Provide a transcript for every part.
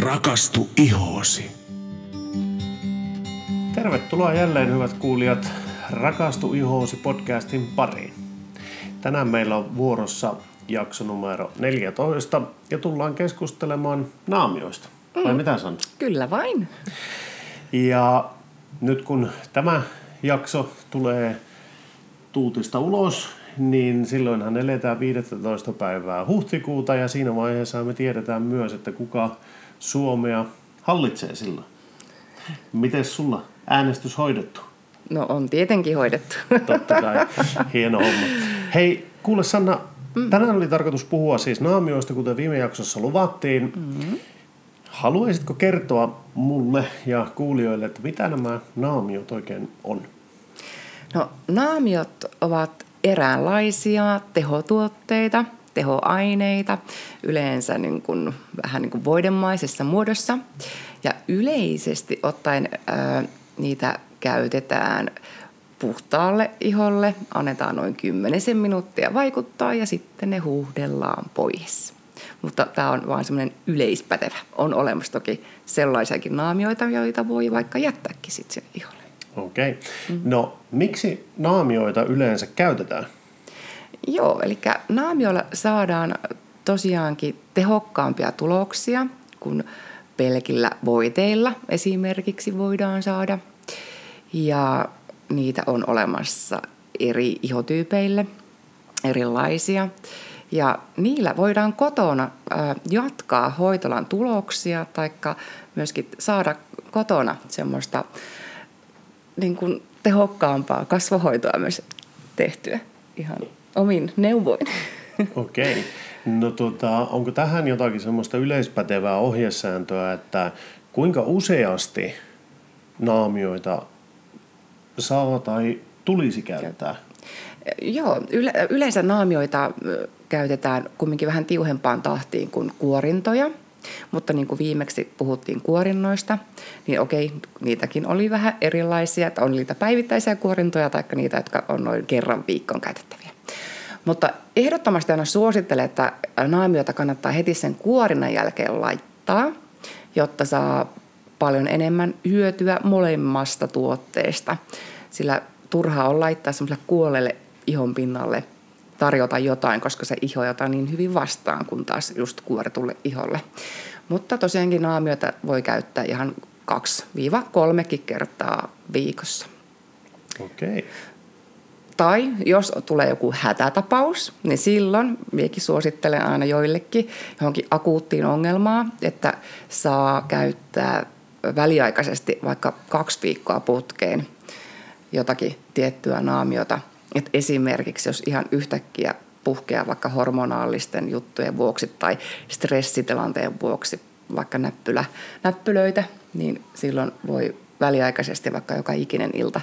Rakastu ihoosi. Tervetuloa jälleen hyvät kuulijat Rakastu ihoosi podcastin pariin. Tänään meillä on vuorossa jakso numero 14 ja tullaan keskustelemaan naamioista. Vai mm. mitä sanot? Kyllä vain. Ja nyt kun tämä jakso tulee tuutista ulos, niin silloinhan eletään 15. päivää huhtikuuta ja siinä vaiheessa me tiedetään myös, että kuka Suomea hallitsee silloin. Miten sulla äänestys hoidettu? No on tietenkin hoidettu. Totta kai. Hieno homma. Hei, kuule Sanna, mm. tänään oli tarkoitus puhua siis naamioista, kuten viime jaksossa luvattiin. Mm-hmm. Haluaisitko kertoa mulle ja kuulijoille, että mitä nämä naamiot oikein on? No naamiot ovat eräänlaisia tehotuotteita, tehoaineita, yleensä niin kuin, vähän niin kuin voidemaisessa muodossa. Ja yleisesti ottaen ää, niitä käytetään puhtaalle iholle, annetaan noin 10 minuuttia vaikuttaa ja sitten ne huuhdellaan pois. Mutta tämä on vain semmoinen yleispätevä. On olemassa toki sellaisiakin naamioita, joita voi vaikka jättääkin sitten iholle. Okei. Okay. No miksi naamioita yleensä käytetään? Joo, eli naamioilla saadaan tosiaankin tehokkaampia tuloksia kuin pelkillä voiteilla esimerkiksi voidaan saada. Ja niitä on olemassa eri ihotyypeille, erilaisia. Ja niillä voidaan kotona jatkaa hoitolan tuloksia tai myöskin saada kotona semmoista niin kuin tehokkaampaa kasvohoitoa myös tehtyä ihan omin neuvoin. Okei. Okay. No tota, onko tähän jotakin semmoista yleispätevää ohjesääntöä, että kuinka useasti naamioita saa tai tulisi käyttää? Joo, yle, yleensä naamioita käytetään kumminkin vähän tiuhempaan tahtiin kuin kuorintoja. Mutta niin kuin viimeksi puhuttiin kuorinnoista, niin okei, niitäkin oli vähän erilaisia. Että on niitä päivittäisiä kuorintoja tai niitä, jotka on noin kerran viikkoon käytettäviä. Mutta ehdottomasti aina suosittelen, että naamiota kannattaa heti sen kuorinnan jälkeen laittaa, jotta saa paljon enemmän hyötyä molemmasta tuotteesta. Sillä turhaa on laittaa semmoiselle kuolelle ihon pinnalle tarjota jotain, koska se iho jotain niin hyvin vastaan kuin taas just kuoritulle iholle. Mutta tosiaankin naamiota voi käyttää ihan 2-3 kertaa viikossa. Okei. Okay. Tai jos tulee joku hätätapaus, niin silloin miekin suosittelen aina joillekin johonkin akuuttiin ongelmaan, että saa käyttää väliaikaisesti vaikka kaksi viikkoa putkeen jotakin tiettyä naamiota. Et esimerkiksi jos ihan yhtäkkiä puhkeaa vaikka hormonaalisten juttujen vuoksi tai stressitilanteen vuoksi vaikka näppylä, näppylöitä, niin silloin voi väliaikaisesti vaikka joka ikinen ilta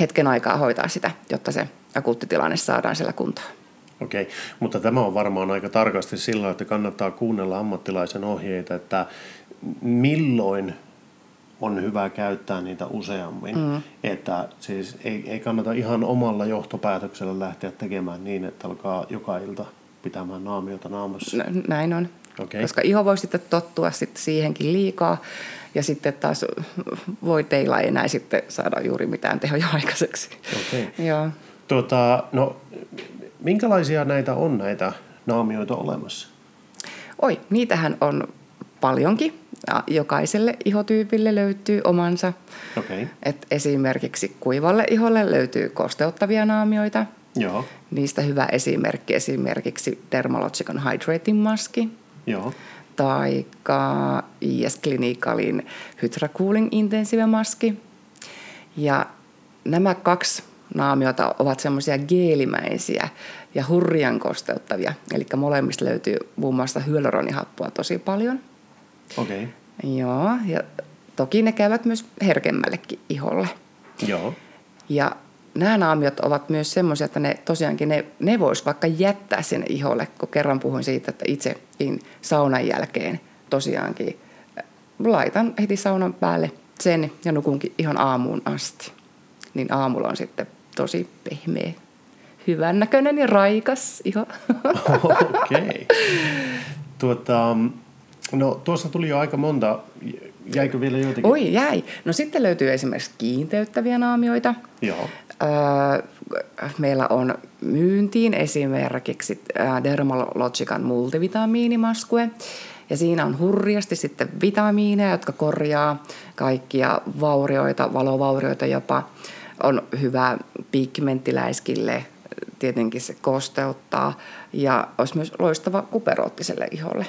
hetken aikaa hoitaa sitä, jotta se akuutti tilanne saadaan siellä kuntoon. Okei, mutta tämä on varmaan aika tarkasti sillä, että kannattaa kuunnella ammattilaisen ohjeita, että milloin on hyvä käyttää niitä useammin. Mm. Että siis ei, ei kannata ihan omalla johtopäätöksellä lähteä tekemään niin, että alkaa joka ilta pitämään naamiota naamassa. Näin on. Okay. Koska iho voi sitten tottua sitten siihenkin liikaa ja sitten taas voi teillä ei enää sitten saada juuri mitään tehoja aikaiseksi. Okay. Joo. Tuota, no, minkälaisia näitä on näitä naamioita olemassa? Oi, niitähän on paljonkin. Jokaiselle ihotyypille löytyy omansa. Okay. Et esimerkiksi kuivalle iholle löytyy kosteuttavia naamioita. Joo. Niistä hyvä esimerkki esimerkiksi Dermalogican Hydrating Maski. Joo. Tai IS Clinicalin Hydra Cooling Intensive Maski. Ja nämä kaksi naamiota ovat semmoisia geelimäisiä ja hurjan kosteuttavia. Eli molemmista löytyy muun muassa hyaluronihappoa tosi paljon. Okei. Okay. Joo, ja toki ne käyvät myös herkemmällekin iholle. Joo. Ja nämä naamiot ovat myös semmoisia, että ne tosiaankin ne, ne vois vaikka jättää sinne iholle, kun kerran puhuin siitä, että itsekin saunan jälkeen tosiaankin äh, laitan heti saunan päälle sen ja nukunkin ihan aamuun asti. Niin aamulla on sitten tosi pehmeä, hyvän näköinen ja raikas iho. Okei. Okay. Tuota, No tuossa tuli jo aika monta. Jäikö vielä joitakin? Oi, jäi. No sitten löytyy esimerkiksi kiinteyttäviä naamioita. Joo. Öö, meillä on myyntiin esimerkiksi äh, Dermalogican multivitamiinimaskue. Ja siinä on hurjasti sitten vitamiineja, jotka korjaa kaikkia vaurioita, valovaurioita jopa. On hyvä pigmenttiläiskille, tietenkin se kosteuttaa ja olisi myös loistava kuperoottiselle iholle.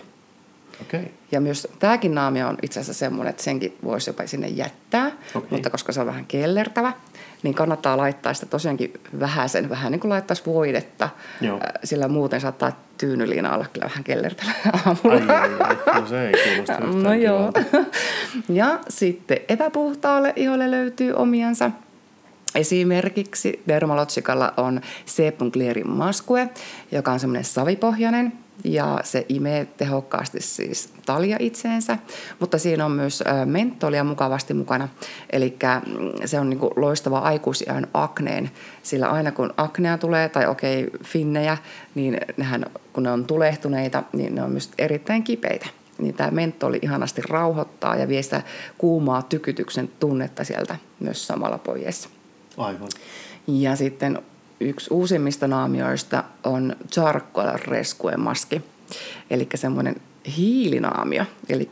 Okay. Ja myös tämäkin naamio on itse asiassa semmoinen, että senkin voisi jopa sinne jättää, Okei. mutta koska se on vähän kellertävä, niin kannattaa laittaa sitä tosiaankin vähän sen, vähän niin kuin laittaisi voidetta, Joo. Äh, sillä muuten saattaa tyynyliina olla kyllä vähän kellertävä aamulla. Ai, ai, ai. No se ei kuulosta No joo. Ja sitten epäpuhtaalle iholle löytyy omiansa. Esimerkiksi Dermalogicalla on Sebum Clearin maskue, joka on semmoinen savipohjainen ja se imee tehokkaasti siis talia itseensä, mutta siinä on myös mentolia mukavasti mukana. Eli se on niinku loistava aikuisiän akneen, sillä aina kun aknea tulee, tai okei, finnejä, niin nehän, kun ne on tulehtuneita, niin ne on myös erittäin kipeitä niin tämä mentoli ihanasti rauhoittaa ja vie sitä kuumaa tykytyksen tunnetta sieltä myös samalla pois. Aivan. Ja sitten yksi uusimmista naamioista on Charcoal Rescue Maski, eli semmoinen hiilinaamio. Eli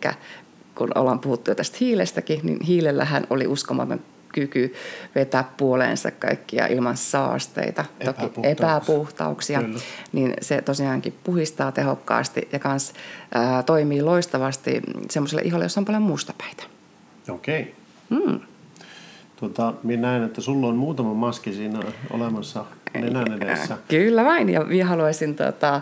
kun ollaan puhuttu jo tästä hiilestäkin, niin hiilellähän oli uskomaton kyky vetää puoleensa kaikkia ilman saasteita, toki Epäpuhtauksia. Kyllä. niin se tosiaankin puhistaa tehokkaasti ja kans ää, toimii loistavasti semmoiselle iholle, jossa on paljon mustapäitä. Okei. Mm. Tuota, minä näen, että sulla on muutama maski siinä olemassa nenän edessä. Äh, Kyllä vain, ja minä haluaisin tota,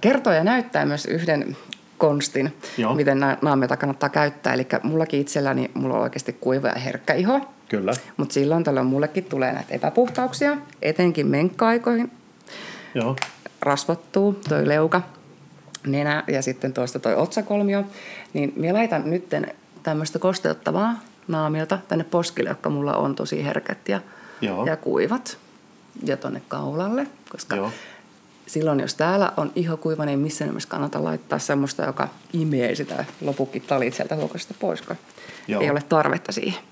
kertoa ja näyttää myös yhden konstin, Joo. miten nämä naamioita kannattaa käyttää. Eli mullakin itselläni, mulla on oikeasti kuiva ja herkkä iho, Kyllä. mutta silloin tällöin mullekin tulee näitä epäpuhtauksia, etenkin menkka-aikoihin. Joo. Rasvottuu toi leuka, nenä ja sitten tuosta toi otsakolmio. Niin minä laitan nyt tämmöistä kosteuttavaa naamiota tänne poskille, jotka mulla on tosi herkät ja, Joo. ja kuivat. Ja tonne kaulalle, koska Joo. silloin jos täällä on iho kuiva, niin missään nimessä kannata laittaa semmoista, joka imee sitä lopukki talit sieltä huokosta pois, kun Joo. ei ole tarvetta siihen.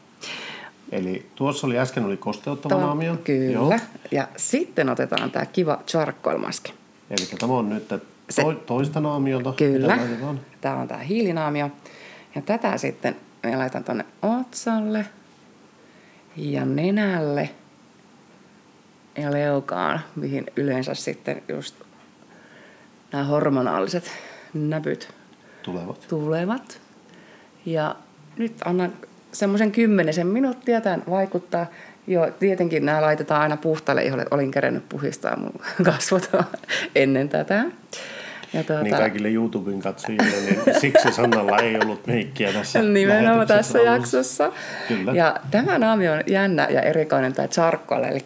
Eli tuossa oli äsken oli kosteuttava Tämä- naamio. Kyllä. Joo. Ja sitten otetaan tämä kiva charcoal-maski. Eli tämä on nyt to, toista naamiota. Kyllä. Tämä on tämä hiilinaamio. Ja tätä sitten me laitan tuonne otsalle ja nenälle ja leukaan, mihin yleensä sitten just nämä hormonaaliset näpyt Tulevat. tulevat. Ja nyt annan semmoisen kymmenisen minuuttia tämän vaikuttaa. Joo, tietenkin nämä laitetaan aina puhtaalle iholle. Olin kerennyt puhistaa mun kasvot ennen tätä. Ja tuota, Niin kaikille YouTuben katsojille, niin siksi Sannalla ei ollut meikkiä tässä Nimenomaan tässä alussa. jaksossa. Kyllä. Ja tämä naami on jännä ja erikoinen tämä charcoal, eli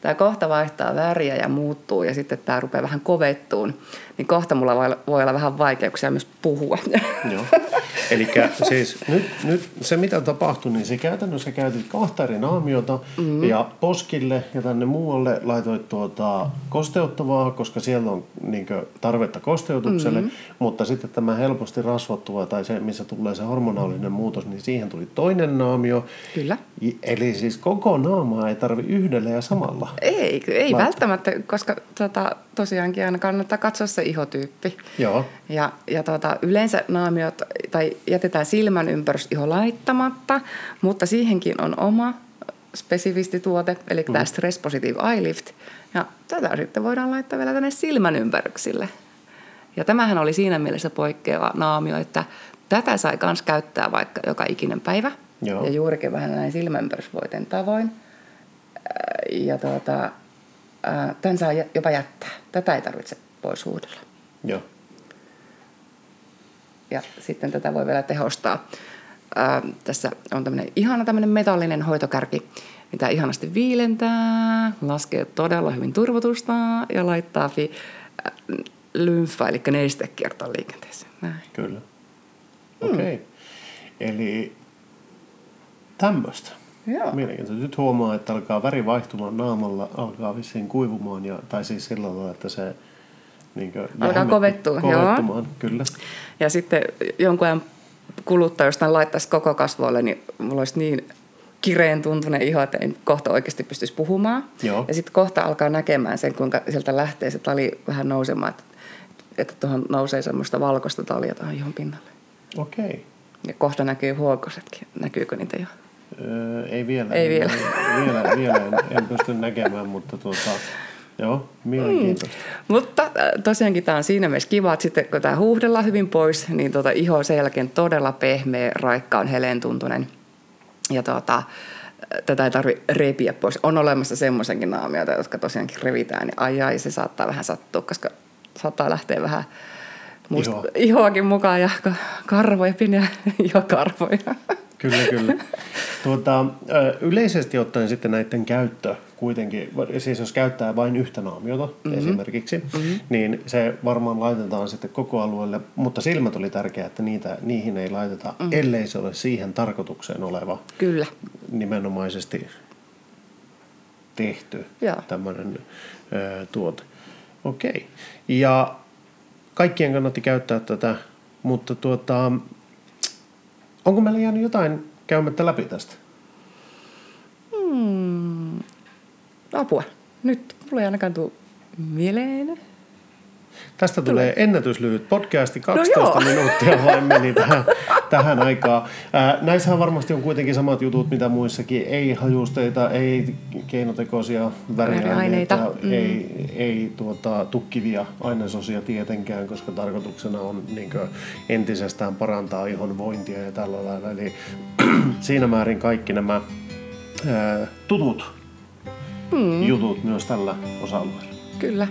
tämä kohta vaihtaa väriä ja muuttuu ja sitten tämä rupeaa vähän kovettuun. Niin kohta mulla voi, olla vähän vaikeuksia myös puhua. Joo. Eli siis nyt, nyt se mitä tapahtui, niin se käytännössä käytit kahta eri naamiota mm-hmm. ja poskille ja tänne muualle laitoit tuota kosteuttavaa, koska siellä on niin tarvetta kosteutukselle, mm-hmm. mutta sitten tämä helposti rasvottuva tai se, missä tulee se hormonaalinen muutos, niin siihen tuli toinen naamio. Kyllä. Eli siis koko naamaa ei tarvi yhdellä ja samalla. Ei, ei välttämättä, koska tota, tosiaankin aina kannattaa katsoa se ihotyyppi. Joo. Ja, ja tota, yleensä naamiot, tai jätetään silmän ympärys iho laittamatta, mutta siihenkin on oma spesifisti tuote, eli mm. tämä Stress Positive Eye Lift. Ja tätä sitten voidaan laittaa vielä tänne silmän ympäryksille. Ja tämähän oli siinä mielessä poikkeava naamio, että tätä sai myös käyttää vaikka joka ikinen päivä. Joo. Ja juurikin vähän näin silmänpörysvoiten tavoin. Ja tuota, tämän saa jopa jättää. Tätä ei tarvitse pois huudella. Joo. Ja sitten tätä voi vielä tehostaa. Ää, tässä on tämmöinen ihana tämmöinen metallinen hoitokärki, mitä ihanasti viilentää, laskee todella hyvin turvotusta ja laittaa fi, lymfa, eli nestekiertoon liikenteeseen. Näin. Kyllä. Okei. Okay. Eli tämmöistä. Joo. Mielenkiintoista. Nyt huomaa, että alkaa väri vaihtumaan naamalla, alkaa vissiin kuivumaan, ja, tai siis sillä lailla, että se niin Alkaa kovettua, kovettumaan, joo. kyllä. Ja sitten jonkun ajan kuluttaa, jos tämän laittaisi koko kasvoille, niin mulla olisi niin kireen tuntunen iho, että en kohta oikeasti pystyisi puhumaan. Joo. Ja sitten kohta alkaa näkemään sen, kuinka sieltä lähtee se tali vähän nousemaan, että, että tuohon nousee semmoista valkoista talia tuohon ihon pinnalle. Okei. Okay. Ja kohta näkyy huokosetkin. Näkyykö niitä jo? Öö, ei vielä. Ei vielä. vielä, vielä en, en pysty näkemään, mutta tuota, joo, mielenkiintoista. Mm. Mutta äh, tosiaankin tämä on siinä mielessä kiva, että sitten kun tämä huuhdellaan hyvin pois, niin tuota, iho sen jälkeen todella pehmeä, raikka on heleentuntunen. Ja tuota, tätä ei tarvitse repiä pois. On olemassa semmoisenkin naamioita, jotka tosiaankin revitään, niin ai ai, se saattaa vähän sattua, koska saattaa lähteä vähän musta Iho. ihoakin mukaan ja karvoja, pieniä ihokarvoja. Kyllä, kyllä. Tuota, yleisesti ottaen sitten näiden käyttö kuitenkin, siis jos käyttää vain yhtä naamiota mm-hmm. esimerkiksi, mm-hmm. niin se varmaan laitetaan sitten koko alueelle, mutta silmät oli tärkeää, että niitä, niihin ei laiteta, mm-hmm. ellei se ole siihen tarkoitukseen oleva Kyllä. nimenomaisesti tehty tämmöinen ö, tuote. Okei. Okay. Ja kaikkien kannatti käyttää tätä, mutta tuota, onko meillä jäänyt jotain käymättä läpi tästä? Hmm. Apua. Nyt mulla ei ainakaan tule mieleen. Tästä tulee ennätyslyhyt podcasti, 12 no minuuttia vain meni tähän, tähän aikaan. Ää, näissähän varmasti on kuitenkin samat jutut, mitä muissakin. Ei hajusteita, ei keinotekoisia väriaineita, mm. ei, ei tuota, tukkivia ainesosia tietenkään, koska tarkoituksena on niin entisestään parantaa ihon vointia ja tällä lailla. Eli siinä määrin kaikki nämä ää, tutut mm. jutut myös tällä osa-alueella. Kyllä.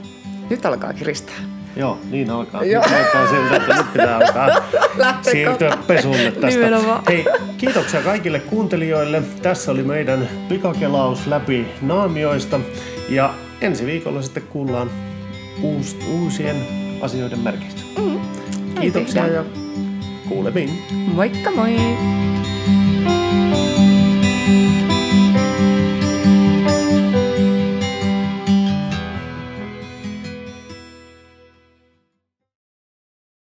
Nyt alkaa kiristää. Joo, niin alkaa. Joo. Nyt näyttää siltä, että nyt pitää alkaa siirtyä pesulle tästä. Nimenomaan. Hei, kiitoksia kaikille kuuntelijoille. Tässä oli meidän pikakelaus läpi naamioista. Ja ensi viikolla sitten kuullaan uus, uusien asioiden merkeistä. Mm. Kiitoksia ja kuulemiin. Moikka moi!